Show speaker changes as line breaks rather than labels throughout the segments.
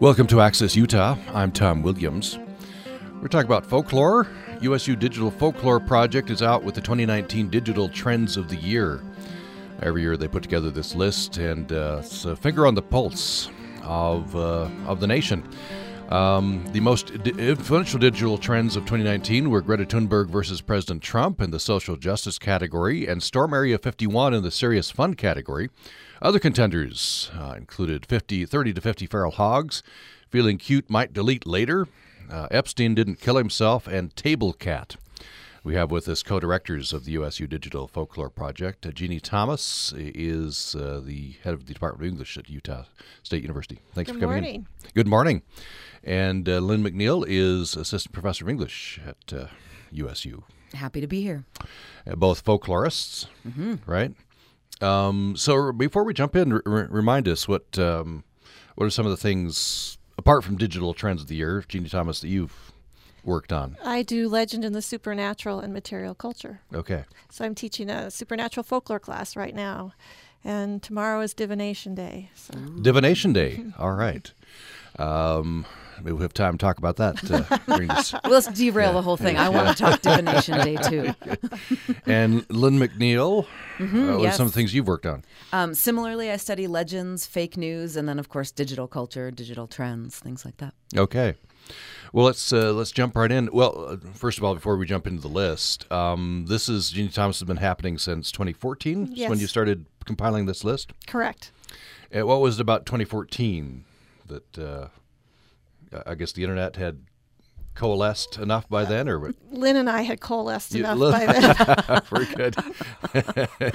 Welcome to Access Utah. I'm Tom Williams. We're talking about folklore. USU Digital Folklore Project is out with the 2019 Digital Trends of the Year. Every year they put together this list, and uh, it's a finger on the pulse of, uh, of the nation. Um, the most influential digital trends of 2019 were Greta Thunberg versus President Trump in the social justice category and Storm Area 51 in the serious fun category. Other contenders uh, included 50, 30 to 50 feral hogs, Feeling Cute Might Delete Later, uh, Epstein Didn't Kill Himself, and Table Cat. We have with us co-directors of the USU Digital Folklore Project. Uh, Jeannie Thomas is uh, the head of the Department of English at Utah State University. Thanks
Good
for coming
morning.
in. Good morning. And uh, Lynne McNeill is assistant professor of English at uh, USU.
Happy to be here.
Uh, both folklorists, right? Um, so before we jump in, r- remind us what um, what are some of the things apart from digital trends of the year, Jeannie Thomas, that you've worked on?
I do legend in the supernatural and material culture.
Okay.
So I'm teaching a supernatural folklore class right now. And tomorrow is divination day. So
Divination Day. All right. Um, maybe we'll have time to talk about that uh.
Well, let's derail the whole thing. I want to talk divination day too.
And Lynne McNeill, uh, what are
Mm-hmm, yes.
some of the things you've worked on?
Um, similarly, I study legends, fake news, and then of course digital culture, digital trends, things like that.
Okay. Well, let's uh, let's jump right in. Well, uh, first of all, before we jump into the list, um, this is Jeannie Thomas has been happening since 2014. Is when you started compiling this list.
correct.
Uh, what was it about 2014 that uh, I guess the internet had coalesced enough by then, or what?
Lynne and I had coalesced
You-
enough
Lynne-
by then.
Very good.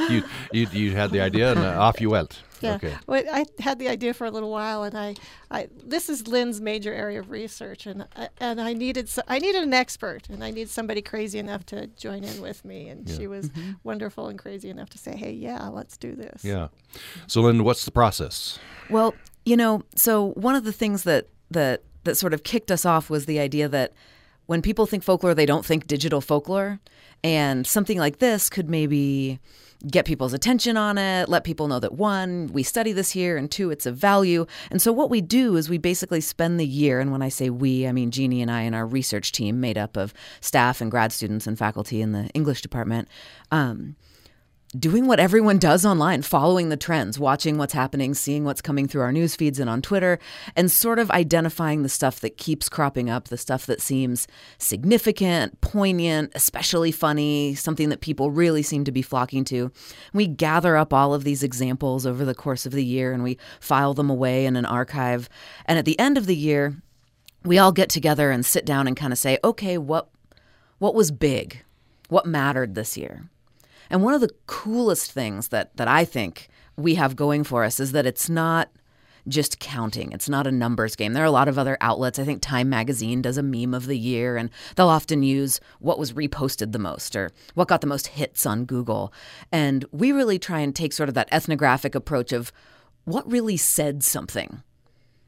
you, you you had the idea and uh, off you went.
Yeah.
Okay.
Well, I had the idea for a little while, and I, I this is Lynne's major area of research, and I, and I needed so, I needed an expert, and I needed somebody crazy enough to join in with me, and she was mm-hmm. wonderful and crazy enough to say, hey, yeah, let's do this.
Yeah. So, Lynne, what's the process?
Well, you know, so one of the things that that that sort of kicked us off was the idea that when people think folklore, they don't think digital folklore, and something like this could maybe get people's attention on it, let people know that one, we study this here, and two, it's of value. And so what we do is we basically spend the year, and when I say we, I mean Jeannie and I and our research team made up of staff and grad students and faculty in the English department. Um, doing what everyone does online, following the trends, watching what's happening, seeing what's coming through our news feeds and on Twitter, and sort of identifying the stuff that keeps cropping up, the stuff that seems significant, poignant, especially funny, something that people really seem to be flocking to. We gather up all of these examples over the course of the year and we file them away in an archive. And at the end of the year, we all get together and sit down and kind of say, okay, what what was big? What mattered this year? And one of the coolest things that that I think we have going for us is that it's not just counting. It's not a numbers game. There are a lot of other outlets. I think Time Magazine does a meme of the year, and they'll often use what was reposted the most or what got the most hits on Google. And we really try and take sort of that ethnographic approach of what really said something.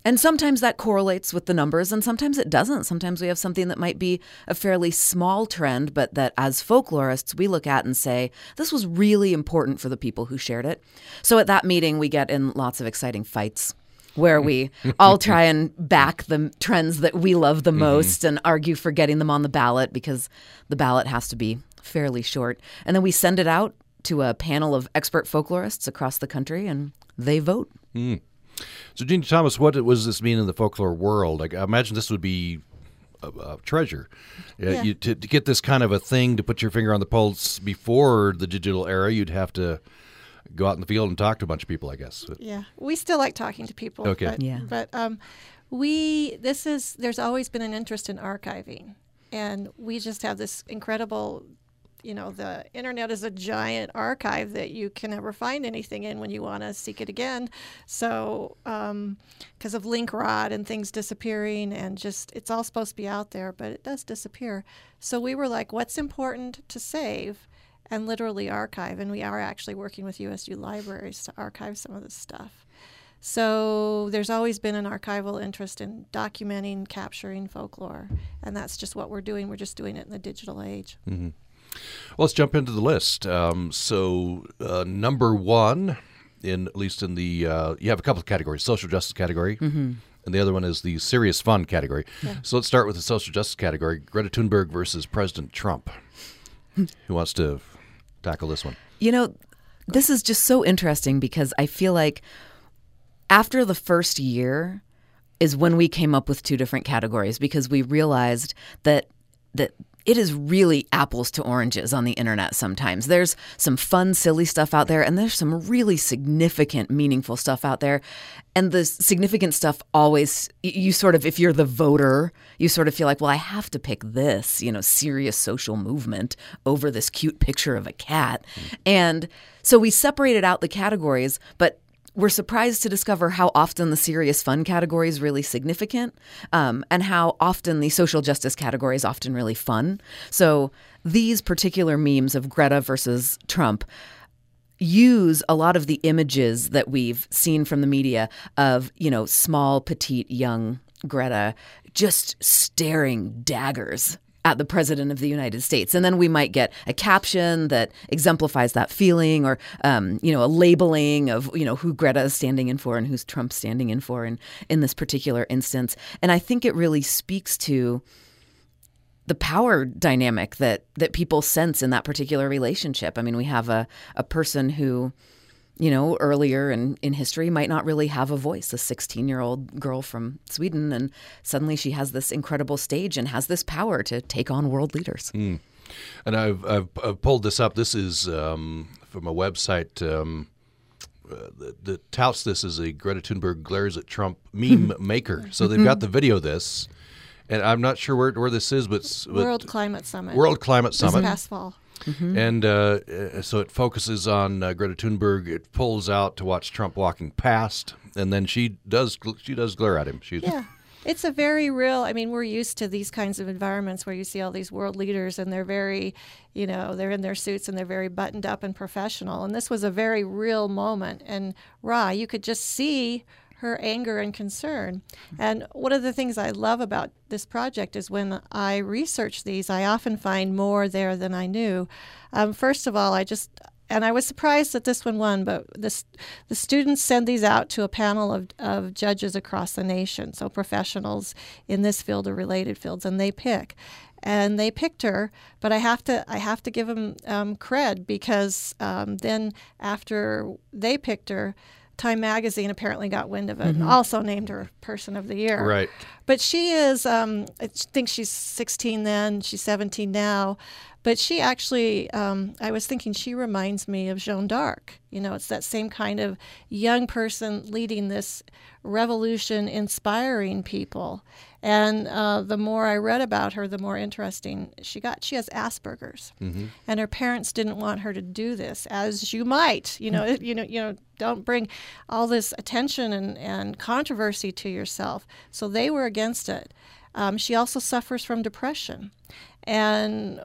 And sometimes that correlates with the numbers, and sometimes it doesn't. Sometimes we have something that might be a fairly small trend, but that as folklorists, we look at and say, this was really important for the people who shared it. So at that meeting, we get in lots of exciting fights where we all try and back the trends that we love the mm-hmm. most and argue for getting them on the ballot because the ballot has to be fairly short. And then we send it out to a panel of expert folklorists across the country, and they vote. Hmm.
So, Jeannie Thomas, what does this mean in the folklore world? Like, I imagine this would be a, a treasure. Uh,
Yeah.
you, to, to get this kind of a thing to put your finger on the pulse before the digital era, you'd have to go out in the field and talk to a bunch of people, I guess. But-
Yeah, we still like talking to people.
Okay.
But,
Yeah.
But um, we this is there's always been an interest in archiving, and we just have this incredible. You know, the internet is a giant archive that you can never find anything in when you want to seek it again. So, um, because of link rot and things disappearing, and just it's all supposed to be out there, but it does disappear. So we were like, what's important to save? and literally archive. And we are actually working with USU libraries to archive some of this stuff. So there's always been an archival interest in documenting, capturing folklore, and that's just what we're doing. We're just doing it in the digital age. Mm-hmm.
Well, let's jump into the list. Um, so, uh, number one, in at least in the uh, you have a couple of categories: social justice category, and the other one is the serious fun category. So let's start with the social justice category Greta Thunberg versus President Trump. Who wants to tackle this one?
You know, this is just so interesting because I feel like after the first year is when we came up with two different categories because we realized that that it is really apples to oranges on the internet sometimes. There's some fun, silly stuff out there, and there's some really significant, meaningful stuff out there. And the significant stuff always, you sort of, if you're the voter, you sort of feel like, well, I have to pick this, you know, serious social movement over this cute picture of a cat. And so we separated out the categories, but we're surprised to discover how often the serious fun category is really significant um, and how often the social justice category is often really fun. So these particular memes of Greta versus Trump use a lot of the images that we've seen from the media of, you know, small, petite, young Greta just staring daggers at the president of the United States. And then we might get a caption that exemplifies that feeling or, um, you know, a labeling of, you know, who Greta is standing in for and who's Trump standing in for in, in this particular instance. And I think it really speaks to the power dynamic that, that people sense in that particular relationship. I mean, we have a, a person who, you know, earlier in, in history might not really have a voice, a 16 year old girl from Sweden. And suddenly she has this incredible stage and has this power to take on world leaders.
And I've, I've, I've pulled this up. This is um, from a website um, uh, that, that touts this as a Greta Thunberg glares at Trump meme maker. So they've got the video of this. And I'm not sure where, where this is, but, but
World Climate Summit.
World Climate Summit.
this
Summit.
past fall.
And uh, uh, so it focuses on uh, Greta Thunberg. It pulls out to watch Trump walking past, and then she does she does glare at him. She's
Yeah. It's a very real, I mean, we're used to these kinds of environments where you see all these world leaders and they're very, you know, they're in their suits and they're very buttoned up and professional. And this was a very real moment. And Ra, you could just see her anger and concern. And one of the things I love about this project is when I research these, I often find more there than I knew. Um, first of all, I just and I was surprised that this one won, but this, the students send these out to a panel of, of judges across the nation, so professionals in this field or related fields, and they pick. And they picked her, but I have to I have to give them um, cred because um, then after they picked her, Time Magazine apparently got wind of it and also named her Person of the Year.
right.
But she is, um, I think she's 16 then, she's 17 now. But she actually, um, I was thinking she reminds me of Joan d'Arc. You know, it's that same kind of young person leading this revolution, inspiring people. And uh, the more I read about her, the more interesting she got. She has Asperger's, and her parents didn't want her to do this, as you might. You know, you know, you know, don't bring all this attention and, and controversy to yourself. So they were against it. Um, she also suffers from depression, and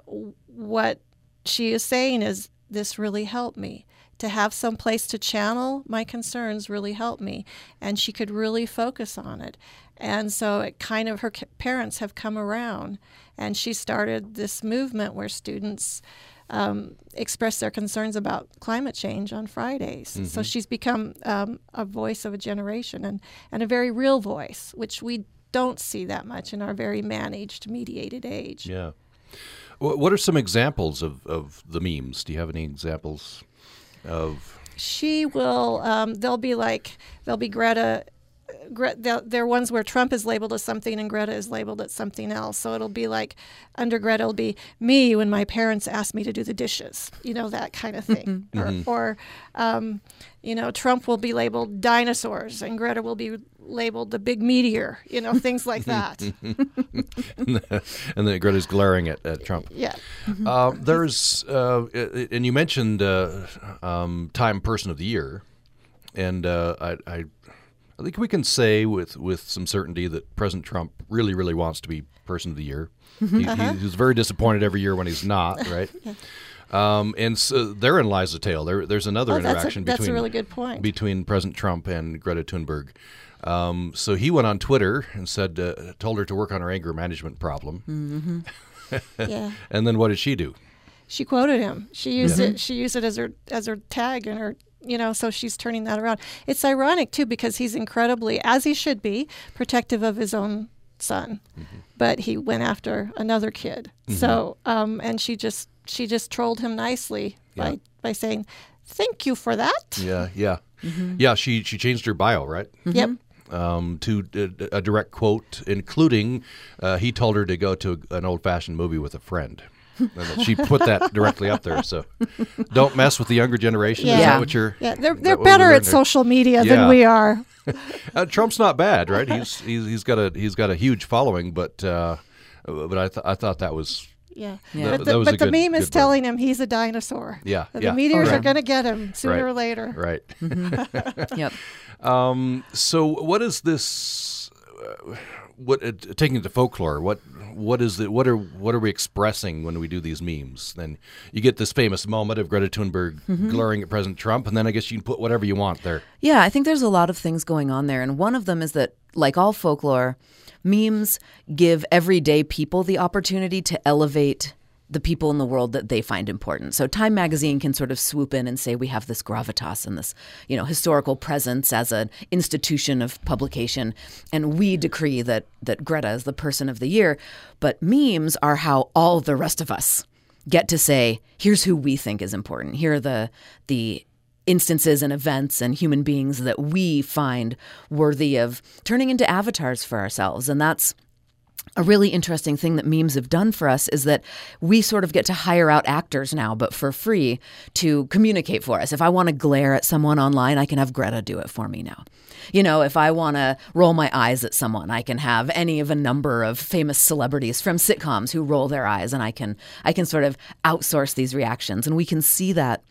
what she is saying is, this really helped me. To have some place to channel my concerns really helped me. And she could really focus on it. And so it kind of her parents have come around and she started this movement where students um, express their concerns about climate change on Fridays. So she's become um, a voice of a generation and, and a very real voice, which we don't see that much in our very managed, mediated age.
Yeah. What are some examples of, of the memes? Do you have any examples of?
she will um, they'll be like they'll be greta Gre- they're ones where Trump is labeled as something and Greta is labeled as something else. So it'll be like under Greta, it'll be me when my parents asked me to do the dishes, you know, that kind of thing. Or, or um, you know, Trump will be labeled dinosaurs and Greta will be labeled the big meteor, you know, things like that.
and then Greta's glaring at, at Trump.
yeah.
Uh, there's, uh, and you mentioned uh, um, Time Person of the Year, and uh, I, I, I think we can say with, with some certainty that President Trump really, really wants to be Person of the Year. He, he's very disappointed every year when he's not, right? Um, and so therein lies the tale. There, there's another
Oh, that's a-
interaction
that's a
between
really good point.
between President Trump and Greta Thunberg. Um, so he went on Twitter and said, uh, told her to work on her anger management problem.
Yeah.
And then what did she do?
she quoted him. She used it. She used it as her as her tag in her. You know, so she's turning that around. It's ironic too because he's incredibly, as he should be, protective of his own son, but he went after another kid. So, um, and she just she just trolled him nicely
Yeah.
by by saying, "Thank you for that."
Yeah, yeah, yeah. She she changed her bio, right?
Yep.
Um, to a, a direct quote, including uh, he told her to go to an old fashioned movie with a friend. And that she put that directly up there. So don't mess with the younger generation. Is
Yeah.
that what you're?
Yeah, they're they're
that what we
better at
there?
social media
Yeah.
than we are.
Uh, Trump's not bad, right? He's he's he's got a he's got a huge following, but uh, but I th- I thought that was
Yeah.
Yeah.
But the,
that was
but the
good-
meme is telling him he's a dinosaur.
yeah
The
yeah
meteors
Oh,
are going to get him sooner
Right.
or later.
right.
Yep.
Um, so what is this? Uh, what uh, taking it to folklore? What what is it? What are what are we expressing when we do these memes? Then you get this famous moment of Greta Thunberg glaring at President Trump, and then I guess you can put whatever you want there.
Yeah, I think there's a lot of things going on there. And one of them is that, like all folklore, memes give everyday people the opportunity to elevate the people in the world that they find important. So Time magazine can sort of swoop in and say we have this gravitas and this, you know, historical presence as an institution of publication and we decree that that Greta is the person of the year, but memes are how all the rest of us get to say here's who we think is important. Here are the the instances and events and human beings that we find worthy of turning into avatars for ourselves. And that's a really interesting thing that memes have done for us is that we sort of get to hire out actors now, but for free to communicate for us. If I want to glare at someone online, I can have Greta do it for me now. You know, if I want to roll my eyes at someone, I can have any of a number of famous celebrities from sitcoms who roll their eyes and I can I can sort of outsource these reactions and we can see that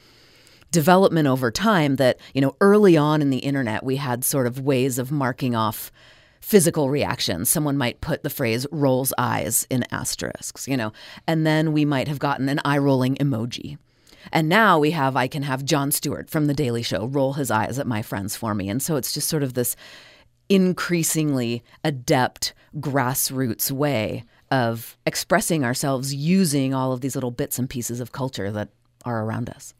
development over time that, you know, early on in the internet, we had sort of ways of marking off physical reactions. Someone might put the phrase rolls eyes in asterisks, you know, and then we might have gotten an eye rolling emoji. And now we have, I can have Jon Stewart from The Daily Show roll his eyes at my friends for me. And so it's just sort of this increasingly adept grassroots way of expressing ourselves using all of these little bits and pieces of culture that are around us.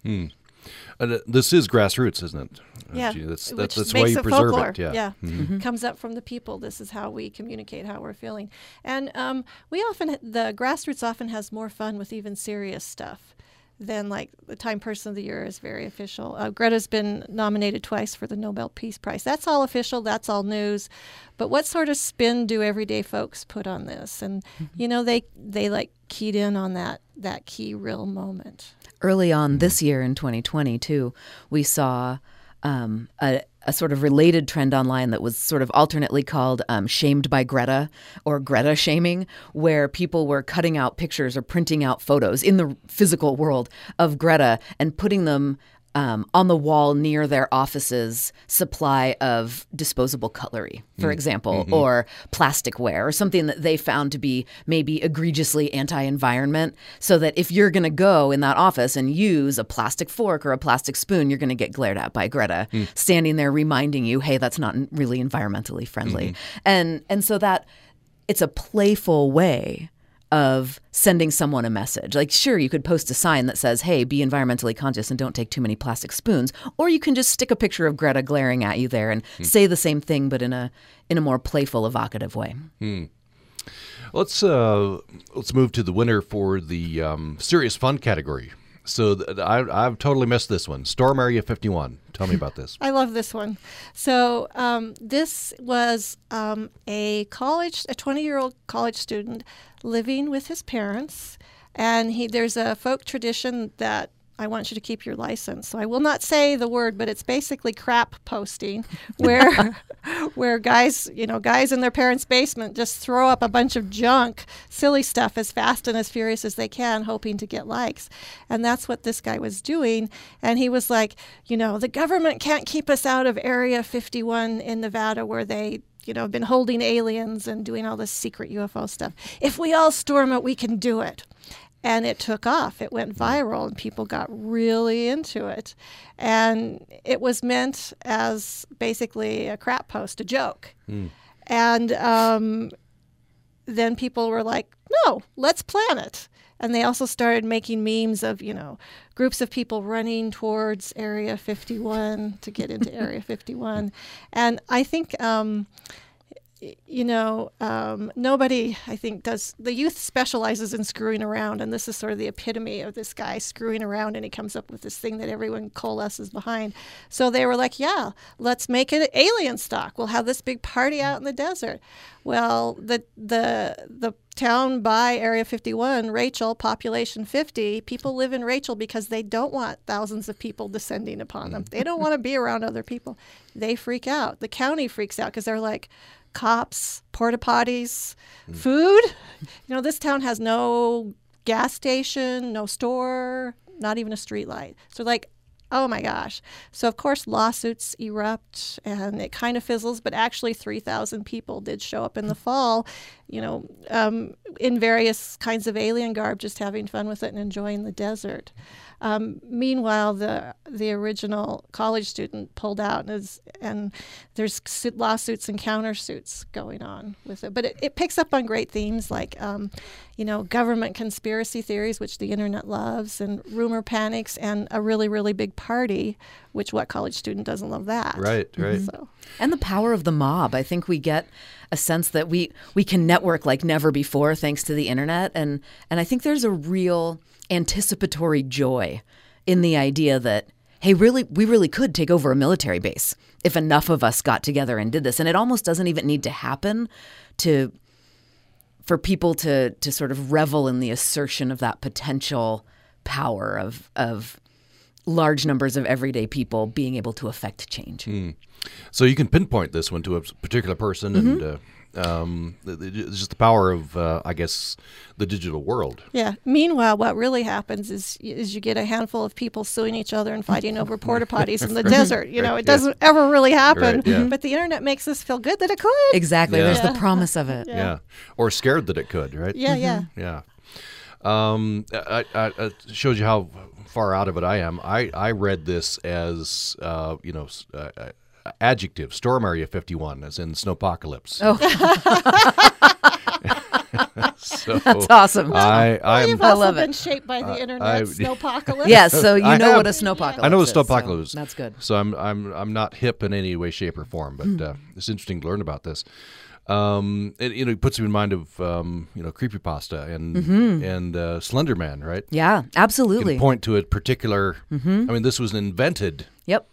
Uh, this is grassroots, isn't it?
Yeah,
gee, that's
which
that's, that's
makes
why you
it
preserve
folklore.
it. Yeah.
yeah. comes up from the people. This is how we communicate how we're feeling, and um, we often the grassroots often has more fun with even serious stuff than like the Time Person of the Year is very official. Uh, Greta's been nominated twice for the Nobel Peace Prize. That's all official. That's all news. But what sort of spin do everyday folks put on this? And you know they they like keyed in on that that key real moment.
early on this year in 2022, we saw um, a, a sort of related trend online that was sort of alternately called um, shamed by greta or greta shaming where people were cutting out pictures or printing out photos in the physical world of greta and putting them um, on the wall near their office's supply of disposable cutlery, for mm. example, mm-hmm. or plasticware, or something that they found to be maybe egregiously anti environment. So that if you're going to go in that office and use a plastic fork or a plastic spoon, you're going to get glared at by Greta mm. standing there reminding you, hey, that's not really environmentally friendly. Mm-hmm. And, and so that it's a playful way of sending someone a message. Like, sure, you could post a sign that says, hey, be environmentally conscious and don't take too many plastic spoons. Or you can just stick a picture of Greta glaring at you there and say the same thing, but in a in a more playful, evocative way.
Let's uh, let's move to the winner for the um, serious fun category. So th- I, I've totally missed this one. Storm Area 51. Tell me about this.
I love this one. So um, this was um, a college, a 20-year-old college student living with his parents, and he there's a folk tradition that I want you to keep your license. So I will not say the word, but it's basically crap posting, where where guys, you know, guys in their parents' basement just throw up a bunch of junk, silly stuff as fast and as furious as they can, hoping to get likes. And that's what this guy was doing. And he was like, you know, the government can't keep us out of Area 51 in Nevada where they you know, have been holding aliens and doing all this secret UFO stuff. If we all storm it, we can do it and it took off. It went viral, and people got really into it. And it was meant as basically a crap post, a joke. And um, then people were like, "No, let's plan it." And they also started making memes of, you know, groups of people running towards Area 51 to get into Area 51. And I think, um, you know, um, nobody, I think, does. The youth specializes in screwing around, and this is sort of the epitome of this guy screwing around, and he comes up with this thing that everyone coalesces behind. So they were like, yeah, let's make it Alienstock. We'll have this big party out in the desert. Well, the the the town by Area 51, Rachel, population 50, people live in Rachel because they don't want thousands of people descending upon them. They don't want to be around other people. They freak out. The county freaks out because they're like, cops, porta potties, hmm. food. You know, this town has no gas station, no store, not even a street light. So, like, oh my gosh. So, of course, lawsuits erupt and it kind of fizzles, but actually, 3,000 people did show up in the fall, you know, um, in various kinds of alien garb, just having fun with it and enjoying the desert. Um, meanwhile, the the original college student pulled out, and, is, and there's lawsuits and countersuits going on with it. But it, it picks up on great themes like, um, you know, government conspiracy theories, which the internet loves, and rumor panics, and a really really big party, which what college student doesn't love that?
Right, mm-hmm. right.
So.
And the power of the mob. I think we get a sense that we we can network like never before thanks to the internet, and and I think there's a real anticipatory joy in the idea that hey really we really could take over a military base if enough of us got together and did this and it almost doesn't even need to happen to for people to to sort of revel in the assertion of that potential power of of large numbers of everyday people being able to affect change.
So you can pinpoint this one to a particular person, and uh, um, th- th- it's just the power of, uh, I guess, the digital world.
Yeah. Meanwhile, what really happens is is you get a handful of people suing each other and fighting over porta potties in the desert. You know, it doesn't ever really happen.
Right, yeah.
But the internet makes us feel good that it could.
Exactly.
Yeah.
There's
Yeah.
the promise of it.
Yeah. or scared that it could, right?
Yeah, yeah.
Yeah. Um, I, I, it shows you how far out of it I am. I, I read this as, uh, you know, uh, uh, adjective, storm area 51, as in snowpocalypse.
Oh.
so
That's awesome.
I, I'm,
You've
I
also
love
been
it.
shaped by the internet.
I-
snowpocalypse.
Yes, so you
I
know
have-
what a snowpocalypse is.
I know what
is,
a
so
snowpocalypse.
that's good.
So I'm I'm I'm not hip in any way, shape, or form, but
Hmm.
uh, it's interesting to learn about this. Um, it, you know, it puts you in mind of um, you know, creepypasta and
Mm-hmm.
and uh, Slender Man, right?
Yeah, absolutely.
point to a particular.
Mm-hmm.
I mean, this was invented.
Yep.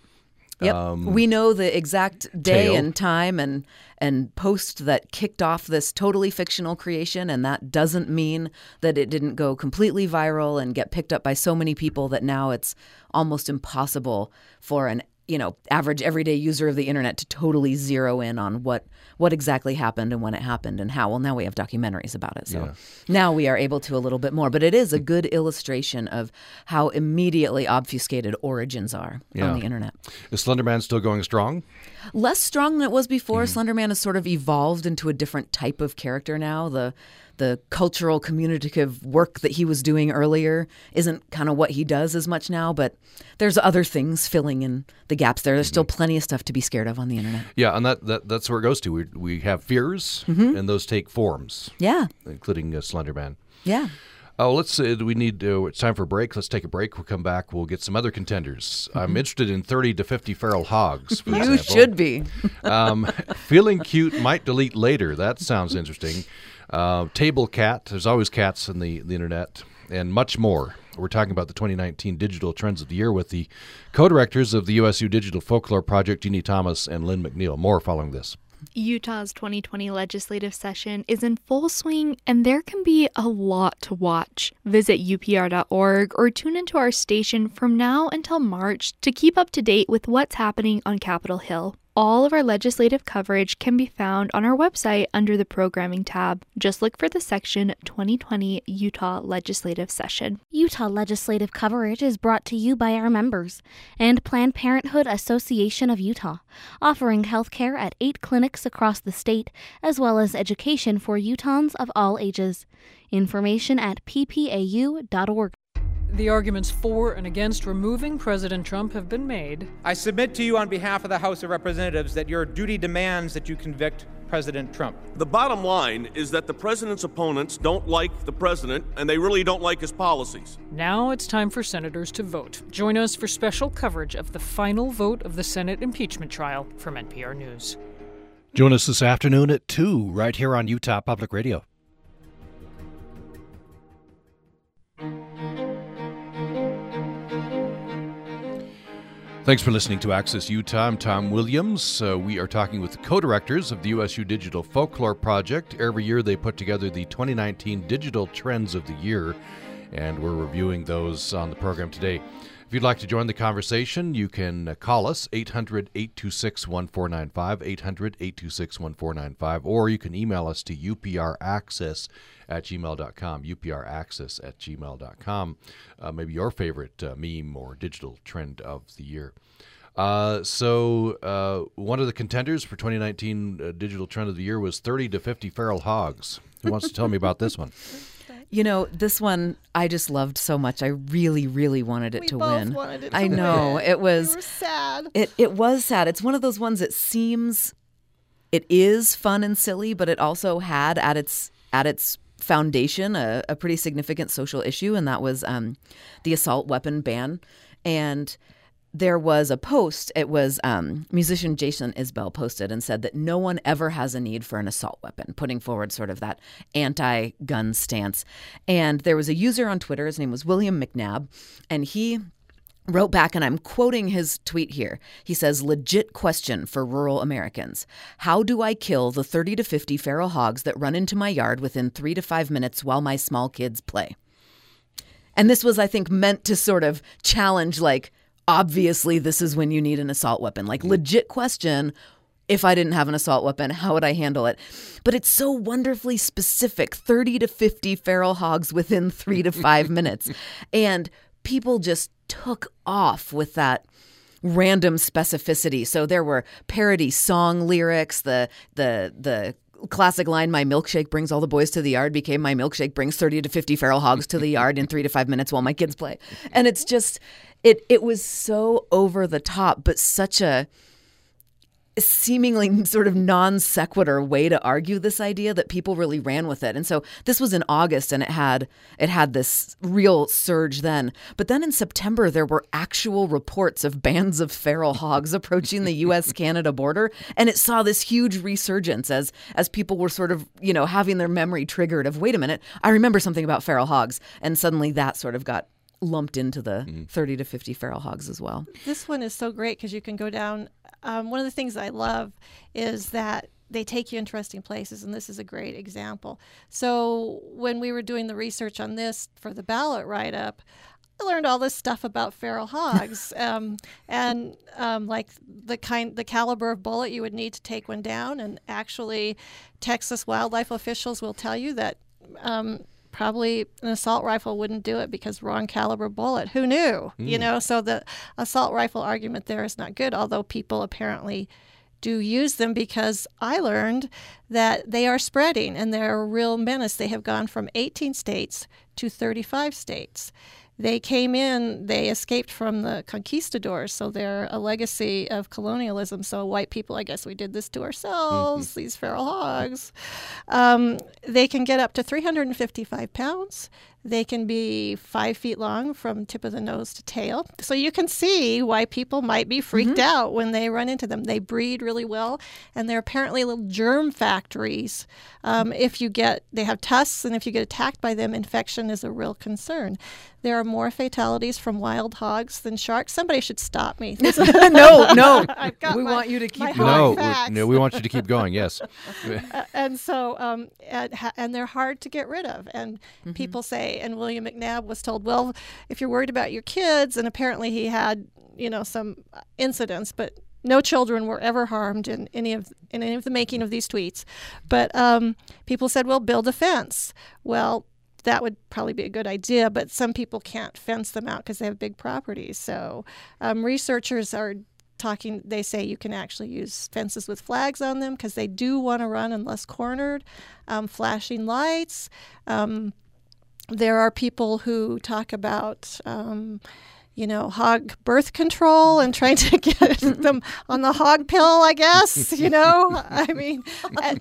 Yep.
Um,
we know the exact day
tale.
and time and and post that kicked off this totally fictional creation and that doesn't mean that it didn't go completely viral and get picked up by so many people that now it's almost impossible for an you know average everyday user of the internet to totally zero in on what what exactly happened and when it happened and how well now we have documentaries about it so
Yeah.
now we are able to a little bit more but it is a good illustration of how immediately obfuscated origins are
Yeah.
on the internet
Is slenderman still going strong?
less strong than it was before.
Mm-hmm.
Slender Man has sort of evolved into a different type of character now. The the cultural communicative work that he was doing earlier isn't kind of what he does as much now, but there's other things filling in the gaps there. There's still
Mm-hmm.
plenty of stuff to be scared of on the internet.
Yeah, and that, that that's where it goes to. We we have fears,
Mm-hmm.
and those take forms,
Yeah.
including uh, Slender Man.
Yeah.
Oh, let's. Uh, we need. Uh, it's time for a break. Let's take a break. We'll come back. We'll get some other contenders. I'm interested in 30 to 50 feral hogs.
Mm-hmm. You
example.
should be.
Um, feeling cute might delete later. That sounds interesting. Uh, table cat. There's always cats in the, the internet, and much more. We're talking about the 2019 Digital Trends of the Year with the co-directors of the USU Digital Folklore Project, Jeannie Thomas and Lynne McNeill. More following this.
Utah's 2020 legislative session is in full swing, and there can be a lot to watch. Visit upr.org or tune into our station from now until March to keep up to date with what's happening on Capitol Hill. All of our legislative coverage can be found on our website under the Programming tab. Just look for the section 2020 Utah Legislative Session.
Utah legislative coverage is brought to you by our members and Planned Parenthood Association of Utah, offering health care at eight clinics across the state, as well as education for Utahns of all ages. Information at ppau.org.
The arguments for and against removing President Trump have been made.
I submit to you on behalf of the House of Representatives that your duty demands that you convict President Trump.
The bottom line is that the president's opponents don't like the president and they really don't like his policies.
Now it's time for senators to vote. Join us for special coverage of the final vote of the Senate impeachment trial from NPR News.
Join us this afternoon at 2 right here on Utah Public Radio. Thanks for listening to Access Utah. I'm Tom Williams. Uh, we are talking with the co directors of the USU Digital Folklore Project. Every year they put together the 2019 Digital Trends of the Year, and we're reviewing those on the program today. You'd like to join the conversation, you can uh, call us 800 826 1495, 800 826 1495, or you can email us to upraccess at gmail.com, upraccess at gmail.com. Uh, maybe your favorite uh, meme or digital trend of the year. Uh, so, uh, one of the contenders for 2019 uh, Digital Trend of the Year was 30 to 50 feral hogs. Who wants to tell me about this one?
You know, this one I just loved so much. I really, really wanted it
we
to
both
win.
Wanted it to
I know
win.
it was.
We sad.
It it was sad. It's one of those ones that seems it is fun and silly, but it also had at its at its foundation a, a pretty significant social issue, and that was um, the assault weapon ban. And there was a post. It was um, musician Jason Isbell posted and said that no one ever has a need for an assault weapon, putting forward sort of that anti-gun stance. And there was a user on Twitter. His name was William McNabb, and he wrote back, and I'm quoting his tweet here. He says, Legit question for rural Americans. How do I kill the 30 to 50 feral hogs that run into my yard within three to five minutes while my small kids play? And this was, I think, meant to sort of challenge, like, obviously, this is when you need an assault weapon. Like, legit question. If I didn't have an assault weapon, how would I handle it? But it's so wonderfully specific 30 to 50 feral hogs within three to five minutes. And people just took off with that random specificity. So there were parody song lyrics, the the the classic line my milkshake brings all the boys to the yard became my milkshake brings 30 to 50 feral hogs to the yard in 3 to 5 minutes while my kids play. And it's just it it was so over the top but such a seemingly sort of non sequitur way to argue this idea that people really ran with it. And so this was in August and it had it had this real surge then. But then in September there were actual reports of bands of feral hogs approaching the US Canada border and it saw this huge resurgence as as people were sort of, you know, having their memory triggered of wait a minute, I remember something about feral hogs and suddenly that sort of got lumped into the
Mm-hmm.
30 to 50 feral hogs as well.
This one is so great because you can go down. Um, one of the things I love is that they take you interesting places, and this is a great example. So when we were doing the research on this for the ballot write-up. I learned all this stuff about feral hogs, um, and um, like the kind, the caliber of bullet you would need to take one down. And actually, Texas wildlife officials will tell you that um, probably an assault rifle wouldn't do it because wrong caliber bullet. Who knew? You hmm. know, so the assault rifle argument there is not good, although people apparently do use them because I learned that they are spreading and they're a real menace. They have gone from 18 states to 35 states. They came in, they escaped from the conquistadors, so they're a legacy of colonialism. So, white people, I guess we did this to ourselves, these feral hogs. Um, they can get up to 355 pounds. They can be five feet long from tip of the nose to tail. So you can see why people might be freaked out when they run into them. They breed really well, and they're apparently little germ factories. Um, if you get, they have tusks, and if you get attacked by them, infection is a real concern. There are more fatalities from wild hogs than sharks. Somebody should stop me.
no, no. We
my-
want you to keep going.
No, we, no, we want you to keep going. Yes.
and so um, and, and they're hard to get rid of and
Mm-hmm.
people say and william mcnabb was told well if you're worried about your kids and apparently he had you know some incidents but no children were ever harmed in any of in any of the making of these tweets but um, people said well build a fence well that would probably be a good idea, but some people can't fence them out because they have big properties. So, um, researchers are talking, they say you can actually use fences with flags on them because they do want to run unless cornered, um, flashing lights. Um, there are people who talk about. Um, you know, hog birth control and trying to get them on the hog pill, I guess, you know? I mean,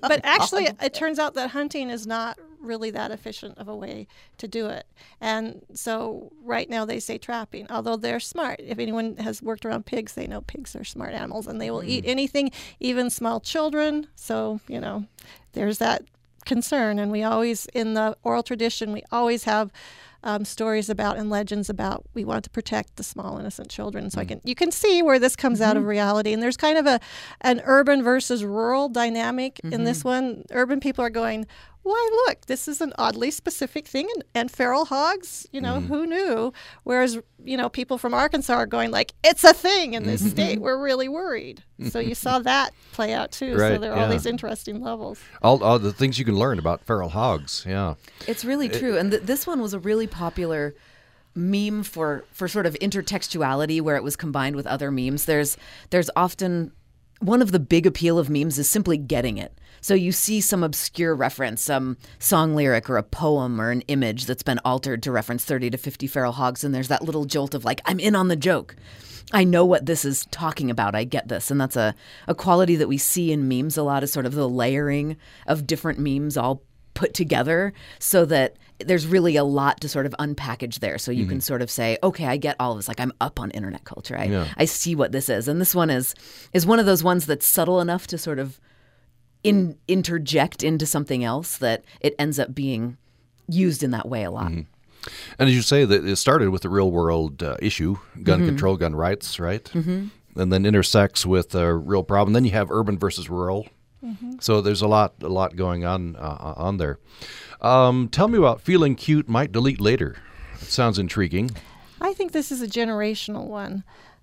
but actually, it turns out that hunting is not really that efficient of a way to do it. And so right now they say trapping, although they're smart. If anyone has worked around pigs, they know pigs are smart animals and they will eat anything, even small children. So, you know, there's that concern. And we always, in the oral tradition, we always have um, stories about and legends about we want to protect the small innocent children. So I mm. can you can see where this comes out of mm-hmm. reality. And there's kind of a an urban versus rural dynamic in this mm-hmm. one. Urban people are going, why look, this is an oddly specific thing, and, and feral hogs, you know, mm. who knew? Whereas, you know, people from Arkansas are going like, it's a thing in this mm-hmm. state. We're really worried. So you saw that play out too. so there are all these interesting levels.
All, all the things you can learn about feral hogs. Yeah.
It's really true, and th- this one was a really popular meme for for sort of intertextuality, where it was combined with other memes. There's there's often one of the big appeal of memes is simply getting it. So you see some obscure reference, some song lyric or a poem or an image that's been altered to reference 30 to 50 feral hogs, and there's that little jolt of like, I'm in on the joke. I know what this is talking about. I get this. And that's a, a quality that we see in memes a lot is sort of the layering of different memes all put together so that there's really a lot to sort of unpackage there. So you can mm-hmm. sort of say, okay, I get all of this. Like I'm up on internet culture. I,
Yeah.
I see what this is. And this one is is one of those ones that's subtle enough to sort of in, interject into something else that it ends up being used in that way a lot.
And as you say, that it started with the real world uh, issue, gun control, gun rights, right? Mm-hmm. And then intersects with a real problem. Then you have urban versus rural. So there's a lot, a lot going on uh, on there. Um, tell me about feeling cute might delete later. It sounds intriguing.
I think this is a generational one.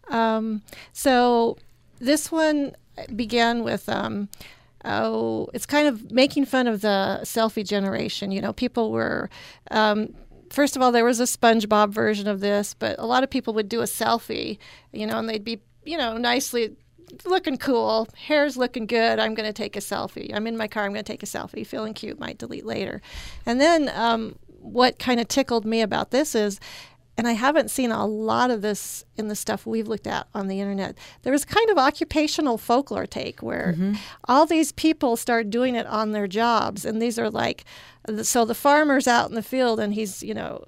Um, so this one began with. Um, Oh, it's kind of making fun of the selfie generation. You know, people were, um, first of all, there was a SpongeBob version of this, but a lot of people would do a selfie, you know, and they'd be, you know, nicely looking cool, hair's looking good. I'm going to take a selfie. I'm in my car. I'm going to take a selfie. Feeling cute. Might delete later. And then um, what kind of tickled me about this is, and I haven't seen a lot of this in the stuff we've looked at on the internet. There was kind of occupational folklore take where mm-hmm. all these people start doing it on their jobs, and these are like, so the farmer's out in the field and he's you know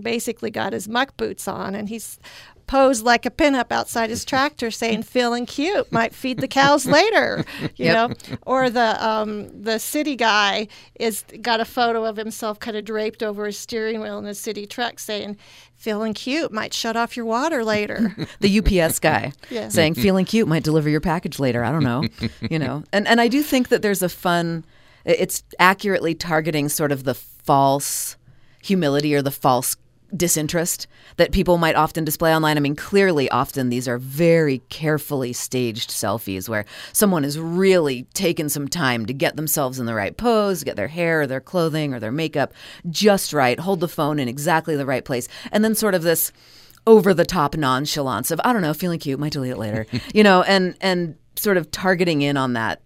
basically got his muck boots on and he's posed like a pinup outside his tractor saying feeling cute might feed the cows later you
Yep.
know or the um, the city guy is got a photo of himself kind of draped over his steering wheel in a city truck saying feeling cute might shut off your water later
the UPS guy
Yeah.
saying feeling cute might deliver your package later. I don't know, you know. And and I do think that there's a fun. It's accurately targeting sort of the false humility or the false disinterest that people might often display online. I mean, clearly, often these are very carefully staged selfies where someone has really taken some time to get themselves in the right pose, get their hair or their clothing or their makeup just right, hold the phone in exactly the right place, and then sort of this over the top nonchalance of I don't know, feeling cute, might delete it later, you know, and and sort of targeting in on that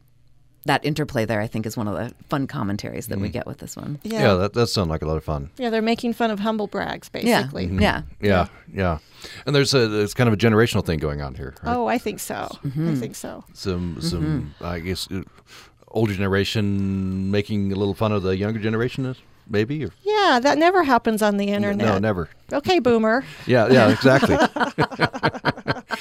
that interplay there. I think is one of the fun commentaries that we mm-hmm. get with this one.
Yeah, that that sounds like a lot of fun.
yeah they're making fun of humble brags
Yeah,
basically mm-hmm.
yeah.
Yeah, yeah. And there's a it's kind of a generational thing going on here. Right?
oh i think so i mm-hmm. think so
Some some I guess uh, older generation making a little fun of the younger generation, is maybe. Or,
yeah that never happens on the internet
no, never.
okay boomer
Yeah, yeah, exactly.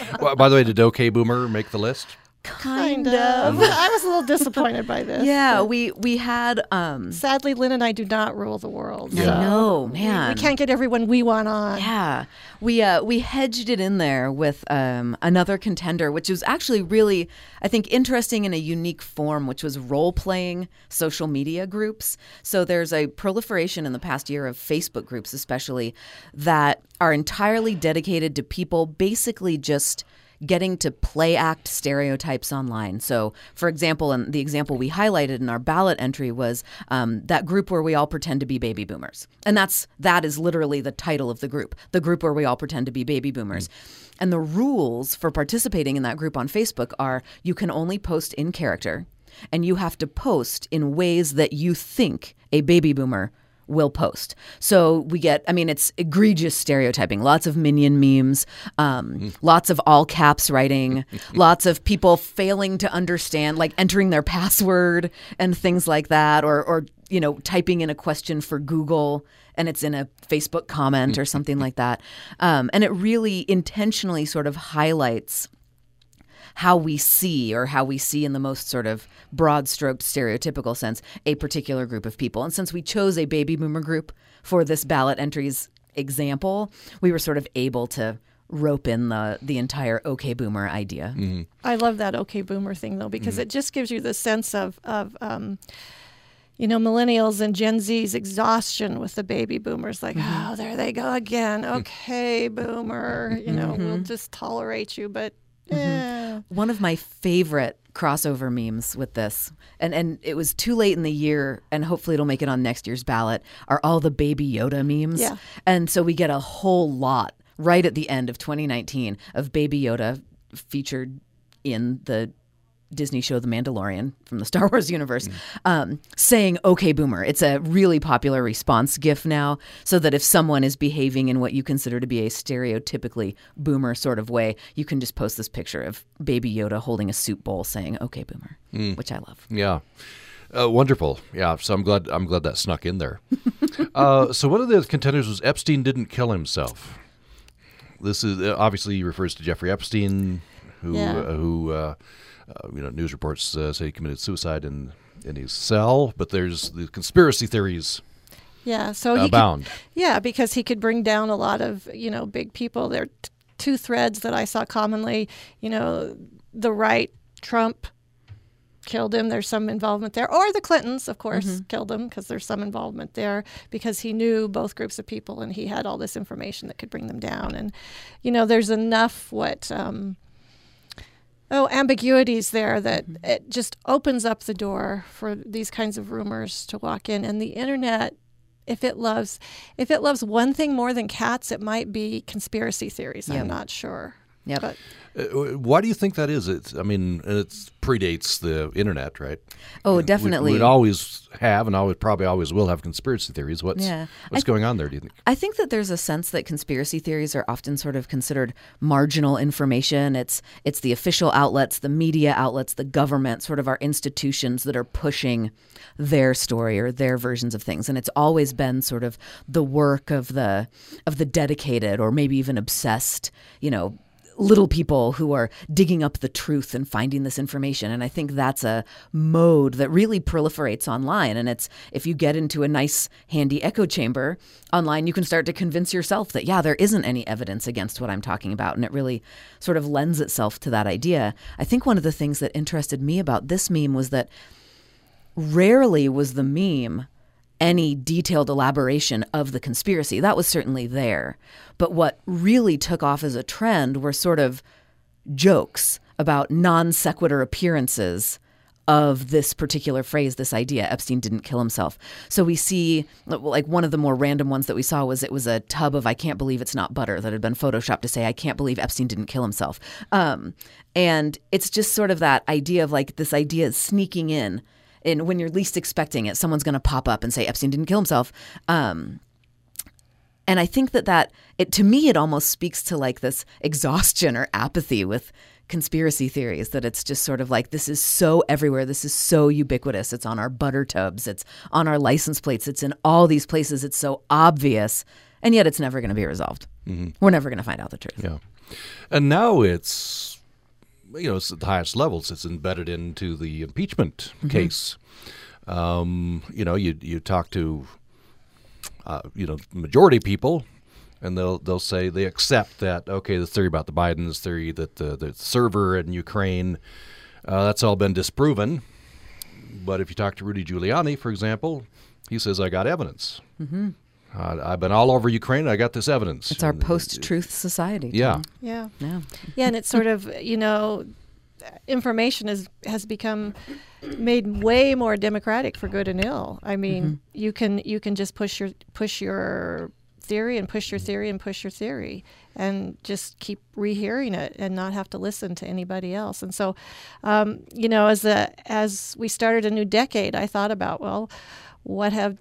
well, by the way, did OK Boomer make the list?
Kind of. i was a little disappointed by this
Yeah, we we had um
sadly lynne and i do not rule the world.
I
so
know,
we-
man.
we can't get everyone we want on.
Yeah, we uh, we hedged it in there with um, another contender, which was actually really, I think, interesting in a unique form, which was role playing social media groups. So there's a proliferation in the past year of Facebook groups, especially that are entirely dedicated to people basically just getting to play act stereotypes online. So, for example, and the example we highlighted in our ballot entry was um, that group where we all pretend to be baby boomers, and that's that is literally the title of the group, the group where we all pretend to be baby boomers. And the rules for participating in that group on Facebook are you can only post in character, and you have to post in ways that you think a baby boomer will post. So we get, I mean, it's egregious stereotyping. Lots of minion memes, um, lots of all caps writing, lots of people failing to understand, like entering their password and things like that, or or you know, typing in a question for Google and it's in a Facebook comment or something like that. Um, and it really intentionally sort of highlights how we see or how we see in the most sort of broad stroked stereotypical sense a particular group of people. And since we chose a baby boomer group for this ballot entries example, we were sort of able to rope in the the entire okay boomer idea. Mm-hmm.
I love that okay boomer thing though because mm-hmm. it just gives you the sense of of um, you know millennials and Gen Z's exhaustion with the baby boomers. Like, mm-hmm. oh, there they go again. Hmm. Okay, boomer. You know, we'll just tolerate you, but eh.
One of my favorite crossover memes with this, and, and it was too late in the year, and hopefully it'll make it on next year's ballot, are all the Baby Yoda memes.
Yeah.
And so we get a whole lot right at the end of 2019 of Baby Yoda featured in the Disney show The Mandalorian from the Star Wars universe, um, saying "Okay, Boomer." It's a really popular response GIF now, so that if someone is behaving in what you consider to be a stereotypically Boomer sort of way, you can just post this picture of Baby Yoda holding a soup bowl, saying "Okay, Boomer," which I love.
Yeah. Uh, wonderful. Yeah. So I'm glad. I'm glad that snuck in there. uh, so one of the contenders was Epstein didn't kill himself. This is uh, obviously he refers to Jeffrey Epstein, who
Yeah.
uh, who uh, you know news reports uh, say he committed suicide in in his cell. But there's the conspiracy theories
yeah. So he could,
abound.
yeah, because he could bring down a lot of you know big people. There are t- two threads that I saw commonly. You know, the right Trump killed him. There's some involvement there, or the Clintons, of course, killed him because there's some involvement there because he knew both groups of people and he had all this information that could bring them down. And you know, there's enough what. Um, Oh, ambiguities there that mm-hmm. it just opens up the door for these kinds of rumors to walk in. And the internet, if it loves, if it loves one thing more than cats, it might be conspiracy theories.
Yep.
I'm not sure.
Yep.
But
Uh, why do you think that is? It's, I mean, it predates the internet, right?
Oh, definitely.
We'd always have, and always probably always will have conspiracy theories. What's
Yeah.
what's going on there? Do you think?
I think that there's a sense that conspiracy theories are often sort of considered marginal information. It's it's the official outlets, the media outlets, the government, sort of our institutions that are pushing their story or their versions of things. And it's always been sort of the work of the of the dedicated or maybe even obsessed, you know, little people who are digging up the truth and finding this information. And i think that's a mode that really proliferates online. And it's if you get into a nice handy echo chamber online you can start to convince yourself that yeah there isn't any evidence against what i'm talking about. And it really sort of lends itself to that idea. I think one of the things that interested me about this meme was that rarely was the meme any detailed elaboration of the conspiracy. That was certainly there. But what really took off as a trend were sort of jokes about non sequitur appearances of this particular phrase, this idea. Epstein didn't kill himself. So we see, like, one of the more random ones that we saw was it was a tub of I can't believe it's not butter that had been photoshopped to say, I can't believe Epstein didn't kill himself. Um, and it's just sort of that idea of like this idea is sneaking in and when you're least expecting it, someone's going to pop up and say Epstein didn't kill himself. Um, and I think that that it to me it almost speaks to like this exhaustion or apathy with conspiracy theories that it's just sort of like this is so everywhere this is so ubiquitous it's on our butter tubs it's on our license plates it's in all these places it's so obvious and yet it's never going to be resolved we're never going to find out the truth
Yeah. And now it's you know it's at the highest levels. It's embedded into the impeachment case. Um, you know, you you talk to uh, you know majority people, and they'll they'll say they accept that okay, the theory about the Bidens, theory that the the server in Ukraine, uh, that's all been disproven. But if you talk to Rudy Giuliani, for example, he says I got evidence. Mm-hmm. Uh, I've been all over Ukraine. I got this evidence.
it's our
And-
post-truth society
Yeah.
Tom.
yeah,
yeah
yeah, and it's sort of you know, information is has become made way more democratic for good and ill. I mean, you can you can just push your push your theory and push your theory and push your theory and just keep rehearing it and not have to listen to anybody else. And so, um, you know, as a as we started a new decade, I thought about well, what have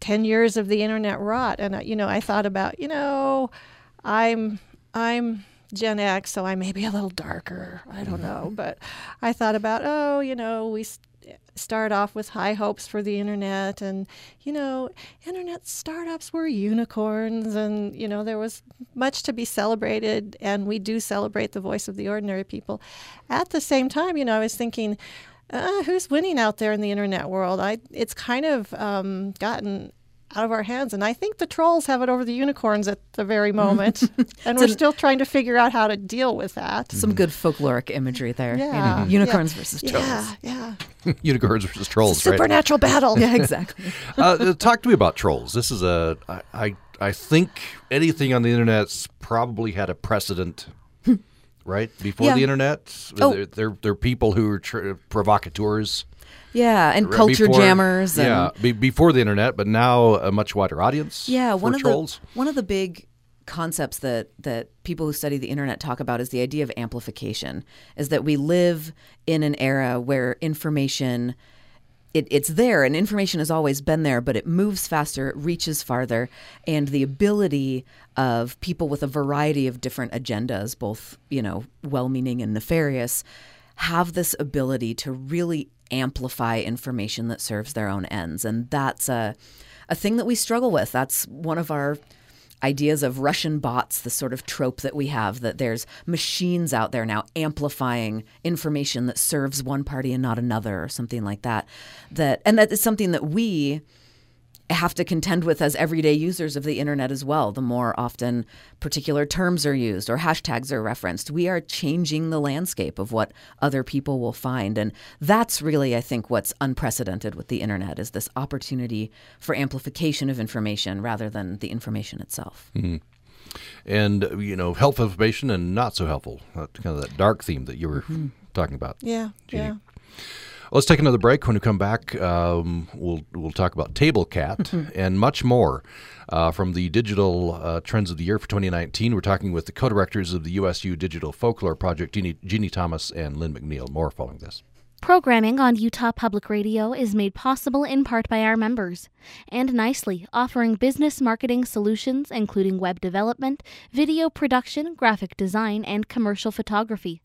10 years of the internet rot. And, uh, you know, I thought about, you know, I'm, I'm, Gen X, so I may be a little darker. I don't know. But I thought about, oh, you know, we start off with high hopes for the internet and you know internet startups were unicorns and you know there was much to be celebrated and we do celebrate the voice of the ordinary people at the same time you know i was thinking uh, who's winning out there in the internet world i it's kind of um, gotten out of our hands. And I think the trolls have it over the unicorns at the very moment. and we're still trying to figure out how to deal with that.
Some good folkloric imagery there.
Yeah.
You know, unicorns
yeah.
versus trolls.
Yeah, yeah.
unicorns versus trolls,
Supernatural
right?
battle.
Yeah, exactly.
uh, talk to me about trolls. This is a I, I I think anything on the internet's probably had a precedent right? Before
Yeah.
the internet,
Oh.
they're, they're they're people who are tr- provocateurs.
Yeah, and
right
culture
before-
jammers. And,
yeah, be, before the internet, but now a much wider audience.
Yeah, one of
trolls.
the one of the big concepts that that people who study the internet talk about is the idea of amplification. Is that we live in an era where information it, it's there and information has always been there, but it moves faster, it reaches farther, and the ability of people with a variety of different agendas, both you know, well-meaning and nefarious, have this ability to really amplify information that serves their own ends, and that's a a thing that we struggle with. That's one of our ideas of Russian bots, the sort of trope that we have that there's machines out there now amplifying information that serves one party and not another, or something like that. That and that is something that we have to contend with as everyday users of the internet as well. The more often particular terms are used or hashtags are referenced, we are changing the landscape of what other people will find. And that's really, I think, what's unprecedented with the internet is this opportunity for amplification of information rather than the information itself.
and uh, you know, helpful information and not so helpful. That kind of that dark theme that you were
Mm-hmm.
talking about.
Yeah,
Jeannie.
yeah.
Let's take another break. When we come back, um, we'll we'll talk about Table Cat and much more uh, from the digital uh, trends of the year for 2019. We're talking with the co-directors of the USU Digital Folklore Project, Jeannie, Jeannie Thomas and Lynne McNeill. More following this.
Programming on Utah Public Radio is made possible in part by our members, and Nicely, offering business marketing solutions including web development, video production, graphic design, and commercial photography.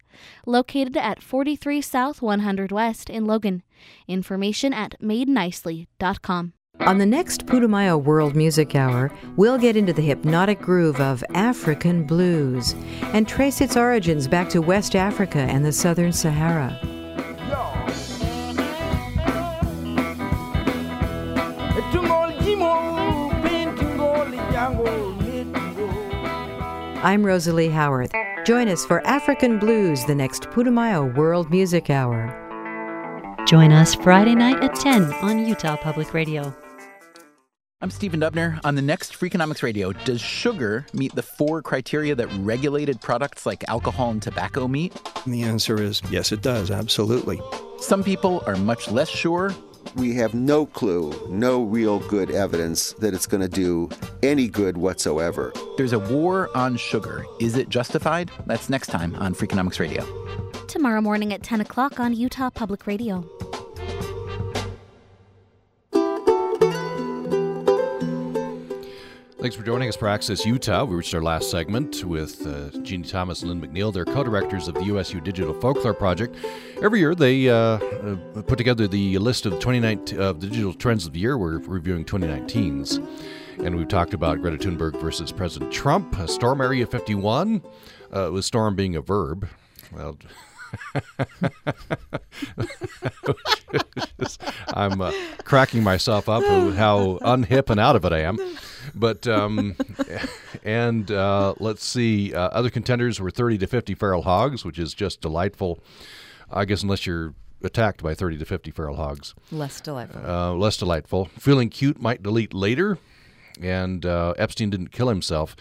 Located at 43 South 100 West in Logan. Information at madenicely.com.
On the next Putumayo World Music Hour, we'll get into the hypnotic groove of African blues and trace its origins back to West Africa and the Southern Sahara. I'm Rosalie Howarth. Join us for African Blues, the next Putumayo World Music Hour.
Join us Friday night at 10 on Utah Public Radio.
I'm Stephen Dubner. On the next Freakonomics Radio, does sugar meet the four criteria that regulated products like alcohol and tobacco meet?
The answer is yes, it does, absolutely.
Some people are much less sure.
We have no clue, no real good evidence that it's going to do any good whatsoever.
There's a war on sugar. Is it justified? That's next time on Freakonomics Radio.
Tomorrow morning at 10 o'clock on Utah Public Radio.
Thanks for joining us for Access Utah. We reached our last segment with uh, Jeannie Thomas and Lynne McNeill. They're co-directors of the USU Digital Folklore Project. Every year, they uh, uh, put together the list of 2019 of the digital trends of the year. We're reviewing 2019's, and we've talked about Greta Thunberg versus President Trump, Storm Area 51, uh, with storm being a verb. Well. I'm uh, cracking myself up how unhip and out of it I am. But um, and uh, let's see, uh, other contenders were 30 to 50 feral hogs, which is just delightful. I guess unless you're attacked by 30 to 50 feral hogs,
Less delightful.
uh, less delightful. Feeling cute might delete later, and uh, Epstein didn't kill himself.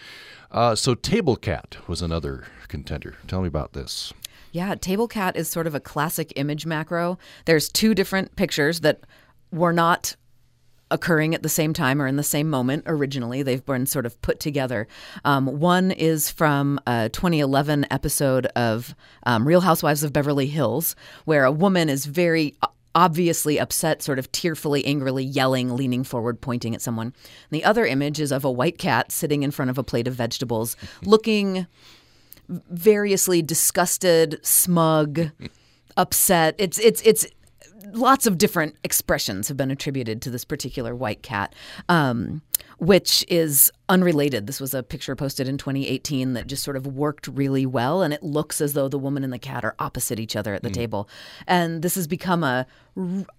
Uh, so Table Cat was another contender. Tell me about this.
Yeah, Table Cat is sort of a classic image macro. There's two different pictures that were not occurring at the same time or in the same moment originally. They've been sort of put together. Um, one is from a 2011 episode of um, Real Housewives of Beverly Hills, where a woman is very obviously upset, sort of tearfully, angrily yelling, leaning forward, pointing at someone. And the other image is of a white cat sitting in front of a plate of vegetables, looking variously disgusted, smug, upset. It's it's it's lots of different expressions have been attributed to this particular white cat, um, which is unrelated. This was a picture posted in 2018 that just sort of worked really well, and it looks as though the woman and the cat are opposite each other at the table. And this has become a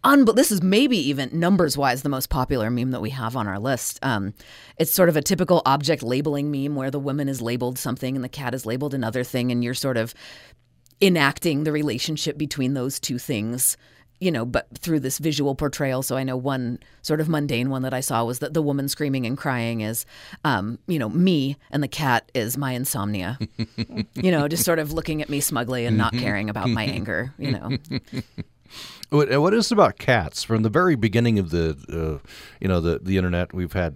un- this is maybe even numbers wise the most popular meme that we have on our list. Um, it's sort of a typical object labeling meme where the woman is labeled something and the cat is labeled another thing, and you're sort of enacting the relationship between those two things you know, but through this visual portrayal. So I know one sort of mundane one that I saw was that the woman screaming and crying is, um, you know, me, and the cat is my insomnia. you know, just sort of looking at me smugly and not caring about my anger. You know.
What, what is it about cats? From the very beginning of the, uh, you know, the the internet, we've had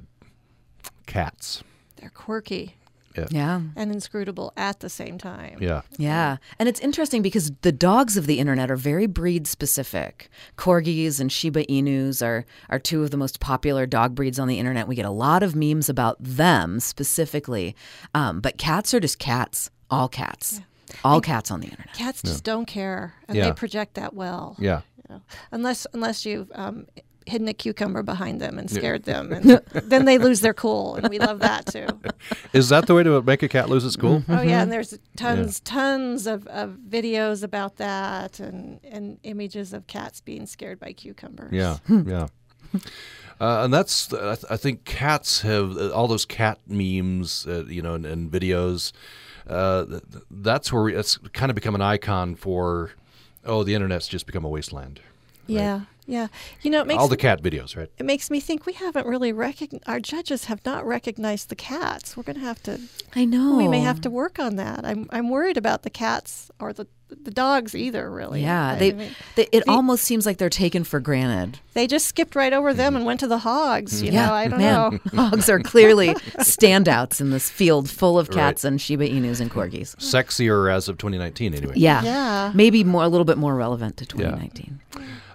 cats.
They're quirky
Yeah.
Yeah.
and inscrutable at the same time.
Yeah.
Yeah. And it's interesting because the dogs of the internet are very breed specific. Corgis and Shiba Inus are, are two of the most popular dog breeds on the internet. We get a lot of memes about them specifically. Um, but cats are just cats, all cats, all cats on the internet.
Cats just don't care, and
Yeah.
they project that well.
Yeah.
you know. unless unless you've um, hidden a cucumber behind them and
Yeah.
scared them, and then they lose their cool, and we love that too.
Is that the way to make a cat lose its cool?
Oh yeah, and there's tons tons of, of videos about that, and and images of cats being scared by cucumbers.
Yeah, yeah. Uh, and that's, I, th- I think cats have uh, all those cat memes, uh, you know, and, and videos. Uh, th- th- that's where we, it's kind of become an icon for, oh, the internet's just become a wasteland.
yeah, yeah. You know, it makes
all the cat videos, right?
it makes me think we haven't really recognized our judges have not recognized the cats. We're going to have to.
I know.
We may have to work on that. I'm I'm worried about the cats or the the dogs either. Really.
Yeah,
I
they,
mean,
they it
the-
almost seems like they're taken for granted.
they just skipped right over them and went to the hogs. You
yeah,
know, I don't
man.
know.
Hogs are clearly standouts in this field full of
Right.
cats and Shiba Inus and corgis.
Sexier as of 2019, anyway.
Yeah.
Yeah.
Maybe more a little bit more relevant to 2019.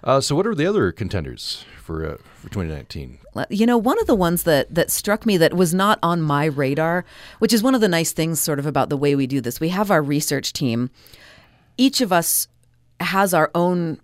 Uh, so, what are the other contenders for uh, for 2019?
You know, one of the ones that that struck me that was not on my radar, which is one of the nice things sort of about the way we do this. We have our research team. Each of us has our own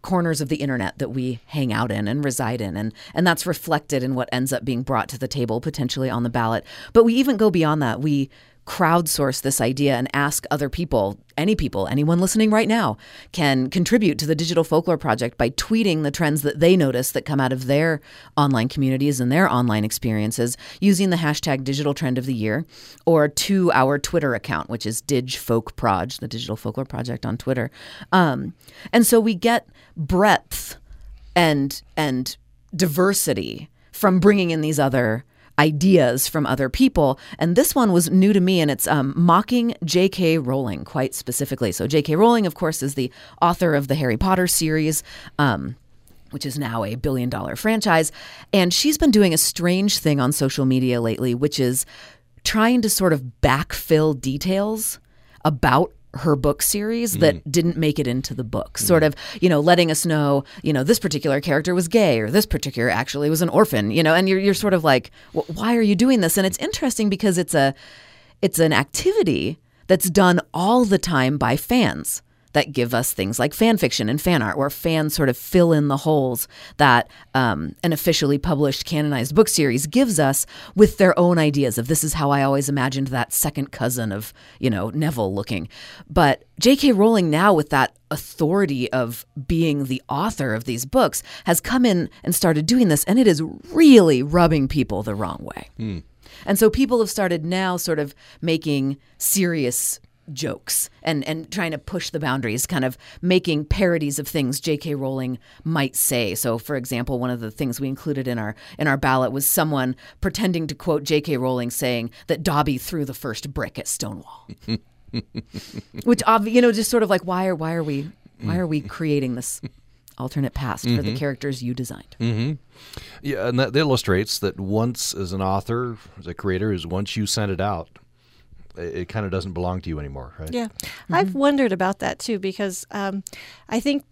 corners of the internet that we hang out in and reside in and and that's reflected in what ends up being brought to the table potentially on the ballot. But we even go beyond that. We crowdsource this idea and ask other people, any people, anyone listening right now, can contribute to the Digital Folklore Project by tweeting the trends that they notice that come out of their online communities and their online experiences using the hashtag Digital Trend of the Year or to our Twitter account, which is DigFolkProj, the Digital Folklore Project on Twitter. Um, and so we get breadth and and diversity from bringing in these other ideas from other people. And this one was new to me, and it's um, mocking J.K. Rowling quite specifically. So, J.K. Rowling, of course, is the author of the Harry Potter series. Um, which is now a billion dollar franchise. And she's been doing a strange thing on social media lately, which is trying to sort of backfill details about her book series that mm. didn't make it into the book. Sort of, you know, letting us know, you know, this particular character was gay or this particular actually was an orphan, you know, and you're you're sort of like, "Wh- why are you doing this? And it's interesting because it's a it's an activity that's done all the time by fans that give us things like fan fiction and fan art, where fans sort of fill in the holes that um, an officially published canonized book series gives us with their own ideas of this is how I always imagined that second cousin of, you know, Neville looking. But J.K. Rowling now, with that authority of being the author of these books, has come in and started doing this, and it is really rubbing people the wrong way. And so people have started now sort of making serious jokes and, and trying to push the boundaries, kind of making parodies of things J.K. Rowling might say. So, for example, one of the things we included in our in our ballot was someone pretending to quote J.K. Rowling saying that Dobby threw the first brick at Stonewall, which obvi- you know just sort of like why are why are we why are we creating this alternate past for the characters you designed?
Mm-hmm. Yeah, and that illustrates that once, as an author, as a creator, is once you send it out, it, it kind of doesn't belong to you anymore, right?
Yeah, I've wondered about that too because um, I think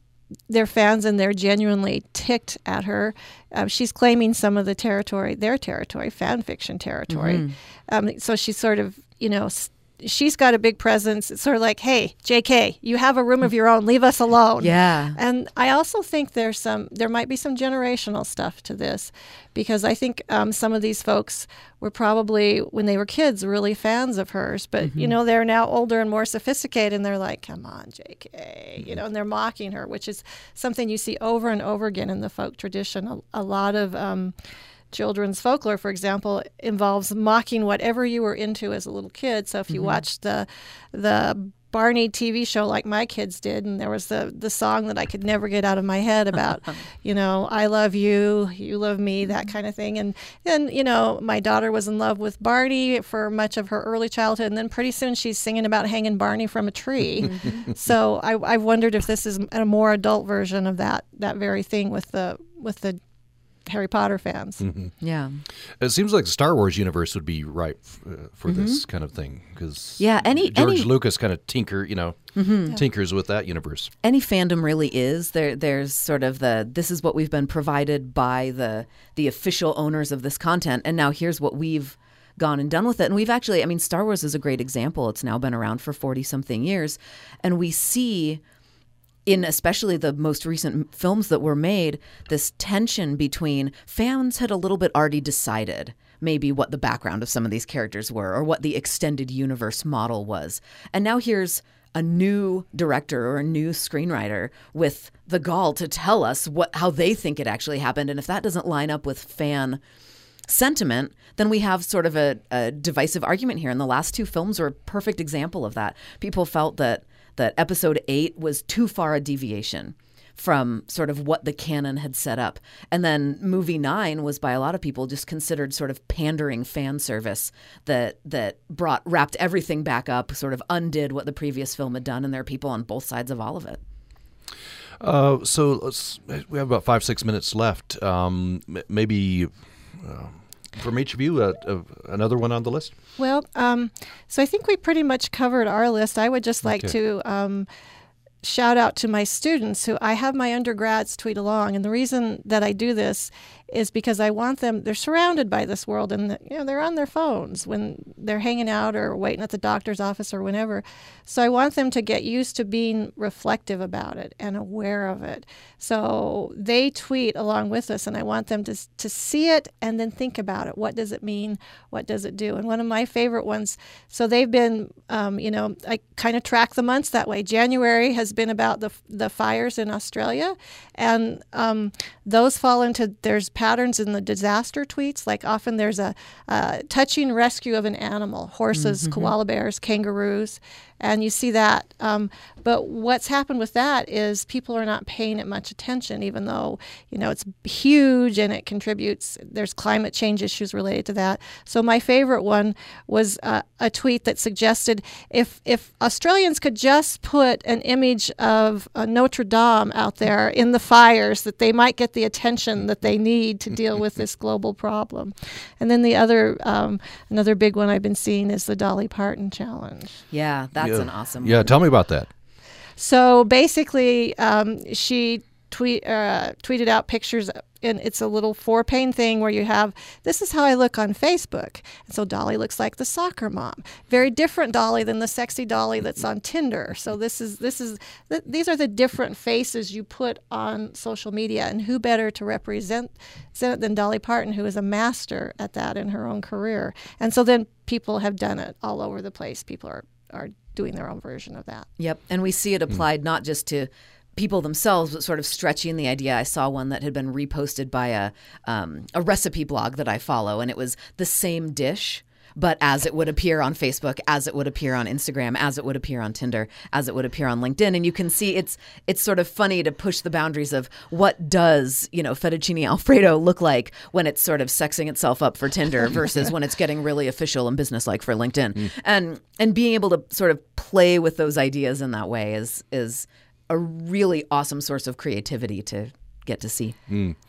they're fans and they're genuinely ticked at her. Uh, she's claiming some of the territory, their territory, fan fiction territory.
Mhm.
Um, so she's sort of, you know, s- she's got a big presence. It's sort of like, hey, JK, you have a room of your own. Leave us alone.
Yeah.
And I also think there's some, there might be some generational stuff to this, because I think um, some of these folks were probably when they were kids really fans of hers, but you
Mhm.
know they're now older and more sophisticated, and they're like, come on, JK, you know, and they're mocking her, which is something you see over and over again in the folk tradition. A, a lot of um, children's folklore, for example, involves mocking whatever you were into as a little kid. So if you
Mhm.
watched the the Barney TV show like my kids did, and there was the the song that I could never get out of my head about, you know, I love you, you love me, that kind of thing. And then you know, my daughter was in love with Barney for much of her early childhood, and then pretty soon she's singing about hanging Barney from a tree. so I I wondered if this is a more adult version of that that very thing with the with the Harry Potter fans.
Mhm.
Yeah.
It seems like the Star Wars universe would be ripe uh, for this kind of thing because
Mm-hmm. Yeah, any-
George
any-
Lucas kind of tinker, you know,
Mhm. Yeah.
tinkers with that universe.
any fandom really is there there's sort of the this is what we've been provided by the the official owners of this content and now here's what we've gone and done with it and we've actually i mean star wars is a great example it's now been around for 40 something years and we see in especially the most recent films that were made this tension between fans had a little bit already decided maybe what the background of some of these characters were or what the extended universe model was and now here's a new director or a new screenwriter with the gall to tell us what how they think it actually happened and if that doesn't line up with fan sentiment, then we have sort of a, a divisive argument here. And the last two films were a perfect example of that. People felt that that episode eight was too far a deviation from sort of what the canon had set up. And then movie nine was by a lot of people just considered sort of pandering fan service that that brought wrapped everything back up, sort of undid what the previous film had done, and there are people on both sides of all of it.
Uh, so we have about five six minutes left. Um, maybe uh, from each of you, uh, uh, another one on the list.
Well, um, so I think we pretty much covered our list. I would just like
Okay.
to um, shout out to my students who I have my undergrads tweet along, and the reason that I do this is because I want them. They're surrounded by this world, and you know they're on their phones when they're hanging out or waiting at the doctor's office or whenever. So I want them to get used to being reflective about it and aware of it. So they tweet along with us, and I want them to to see it and then think about it. What does it mean? What does it do? And one of my favorite ones. So they've been, um, you know, I kind of track the months that way. January has been about the the fires in Australia, and um, those fall into there's patterns in the disaster tweets. Like often there's a, a touching rescue of an animal, horses,
Mhm.
koala bears, kangaroos, and you see that. Um, but what's happened with that is people are not paying it much attention, even though you know it's huge and it contributes. There's climate change issues related to that. So my favorite one was uh, a tweet that suggested if if Australians could just put an image of uh, Notre Dame out there in the fires, that they might get the attention that they need to deal with this global problem. And then the other um, another big one I've been seeing is the Dolly Parton challenge.
Yeah, that's
yeah.
an awesome
Yeah,
one.
tell me about that.
So basically, um, she tweet uh, tweeted out pictures, and it's a little four pane thing where you have this is how I look on Facebook. And so Dolly looks like the soccer mom, very different Dolly than the sexy Dolly that's on Tinder. So this is this is th- these are the different faces you put on social media, and who better to represent represent it than Dolly Parton, who is a master at that in her own career. And so then people have done it all over the place. People are are doing their own version of that.
Yep. And we see it applied not just to people themselves, but sort of stretching the idea. I saw one that had been reposted by a um, a recipe blog that I follow, and it was the same dish. But as it would appear on Facebook, as it would appear on Instagram, as it would appear on Tinder, as it would appear on LinkedIn, and you can see it's it's sort of funny to push the boundaries of what does you know fettuccine alfredo look like when it's sort of sexing itself up for Tinder versus when it's getting really official and businesslike for LinkedIn, mm. and and being able to sort of play with those ideas in that way is is a really awesome source of creativity to get to see.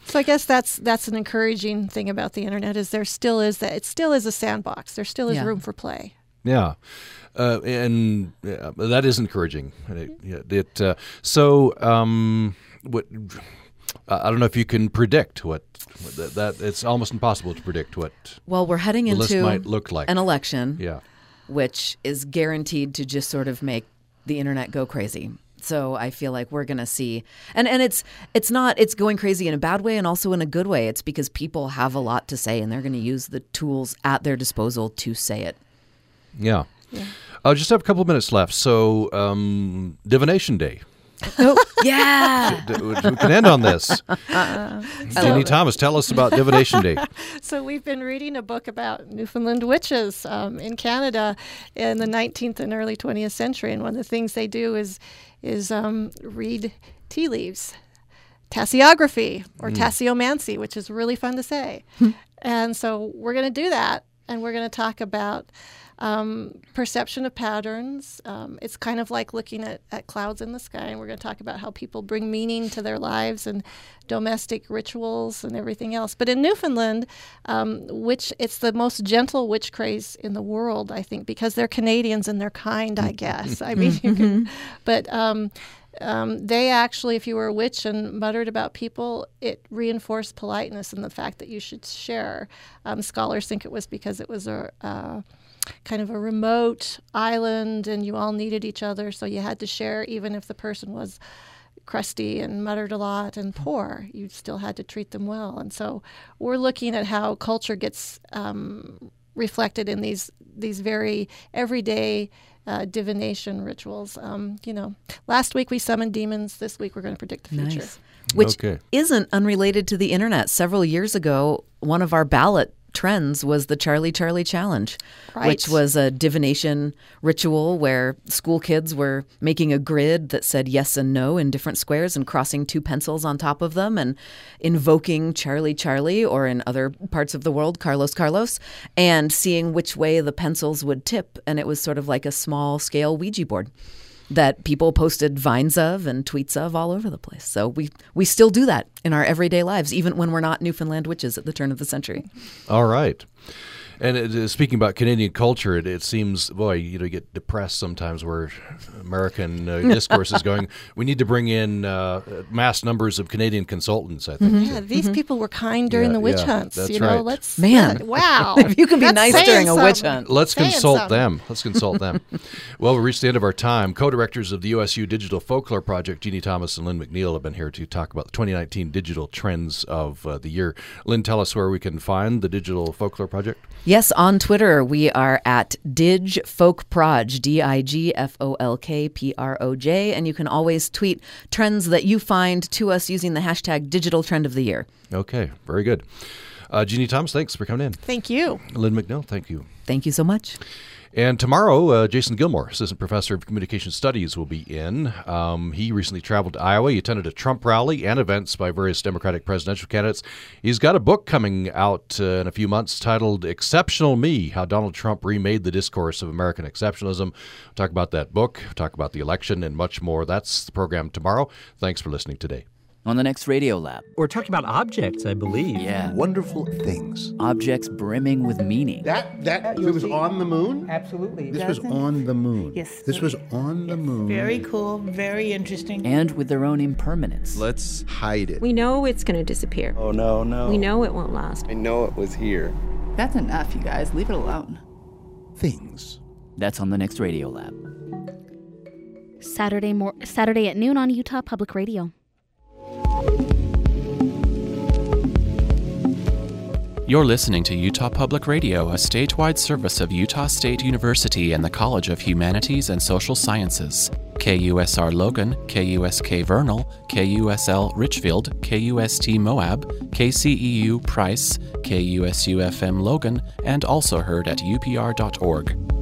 So I guess that's that's an encouraging thing about the internet is there still is that it still is a sandbox. There still is
Yeah.
room for play.
Yeah, uh, and yeah, that is encouraging. It, yeah, it uh, so um, what I don't know if you can predict what, what that, that, It's almost impossible to predict what.
Well, we're heading into
might look like
an election.
Yeah.
Which is guaranteed to just sort of make the internet go crazy. So I feel like we're going to see, and and it's it's not it's going crazy in a bad way and also in a good way. It's because people have a lot to say and they're going to use the tools at their disposal to say it.
Yeah. yeah. I uh, just have a couple of minutes left. So, um, Divination Day.
Oh, yeah.
we can end on this. Uh, Jeannie Thomas, tell us about Divination Day.
so, we've been reading a book about Newfoundland witches um, in Canada in the 19th and early 20th century. And one of the things they do is, is um, read tea leaves, tasseography, or mm. tasseomancy, which is really fun to say. Hmm. and so, we're going to do that. And we're going to talk about um, perception of patterns. Um, it's kind of like looking at, at clouds in the sky, and we're going to talk about how people bring meaning to their lives and domestic rituals and everything else. But in Newfoundland, um, which it's the most gentle witch craze in the world, I think, because they're Canadians and they're kind. I guess. I mean, can, mm-hmm. but. Um, um, they actually, if you were a witch and muttered about people, it reinforced politeness and the fact that you should share. Um, scholars think it was because it was a, uh, kind of a remote island and you all needed each other, so you had to share even if the person was crusty and muttered a lot and poor. You still had to treat them well. And so we're looking at how culture gets um, reflected in these these very everyday uh, divination rituals. Um, you know, last week we summoned demons. This week we're going to predict the future.
Nice. Which
okay.
isn't unrelated to the internet. Several years ago, one of our ballot trends was the Charlie Charlie Challenge,
right.
which was a divination ritual where school kids were making a grid that said yes and no in different squares and crossing two pencils on top of them and invoking Charlie Charlie or in other parts of the world Carlos Carlos and seeing which way the pencils would tip and it was sort of like a small scale Ouija board that people posted vines of and tweets of all over the place. So we we still do that in our everyday lives, even when we're not Newfoundland witches at the turn of the century.
All right. And it, uh, speaking about Canadian culture, it, it, seems, boy, you know, you get depressed sometimes where American uh, discourse is going. We need to bring in uh, mass numbers of Canadian consultants. I think.
Mm-hmm. Yeah, these mm-hmm. people were kind during
yeah,
the witch
yeah,
hunts.
That's
you know,
right.
let's
man,
wow,
if you can be nice during
something.
a witch hunt,
let's
saying
consult
something.
them. Let's consult them. well, we reached the end of our time. Co-directors of the USU Digital Folklore Project, Jeannie Thomas and Lynne McNeill, have been here to talk about the 2019 digital trends of uh, the year. Lynne, tell us where we can find the Digital Folklore Project.
Yes, on Twitter we are at Dig Folk Proj, D I G F O L K P R O J, and you can always tweet trends that you find to us using the hashtag Digital Trend of the Year.
Okay, very good. Uh, Jeannie Thomas, thanks for coming in.
Thank you.
Lynne McNeill, thank you.
Thank you so much.
And tomorrow, uh, Jason Gilmore, Assistant Professor of Communication Studies, will be in. Um, he recently traveled to Iowa. He attended a Trump rally and events by various Democratic presidential candidates. He's got a book coming out uh, in a few months titled Exceptional Me How Donald Trump Remade the Discourse of American Exceptionalism. We'll talk about that book, talk about the election, and much more. That's the program tomorrow. Thanks for listening today
on the next Radio Lab.
We're talking about objects, I believe.
Yeah.
Wonderful things.
Objects brimming with meaning.
That that it was on the moon?
Absolutely.
This was on the moon.
Yes.
This was on the
yes.
moon.
Very cool, very interesting.
And with their own impermanence.
Let's hide it.
We know it's going to disappear.
Oh no, no.
We know it won't last.
I know it was here.
That's enough, you guys. Leave it alone.
Things.
That's on the next Radio Lab.
Saturday mor- Saturday at noon on Utah Public Radio.
You're listening to Utah Public Radio, a statewide service of Utah State University and the College of Humanities and Social Sciences. KUSR Logan, KUSK Vernal, KUSL Richfield, KUST Moab, KCEU Price, KUSUFM Logan, and also heard at upr.org.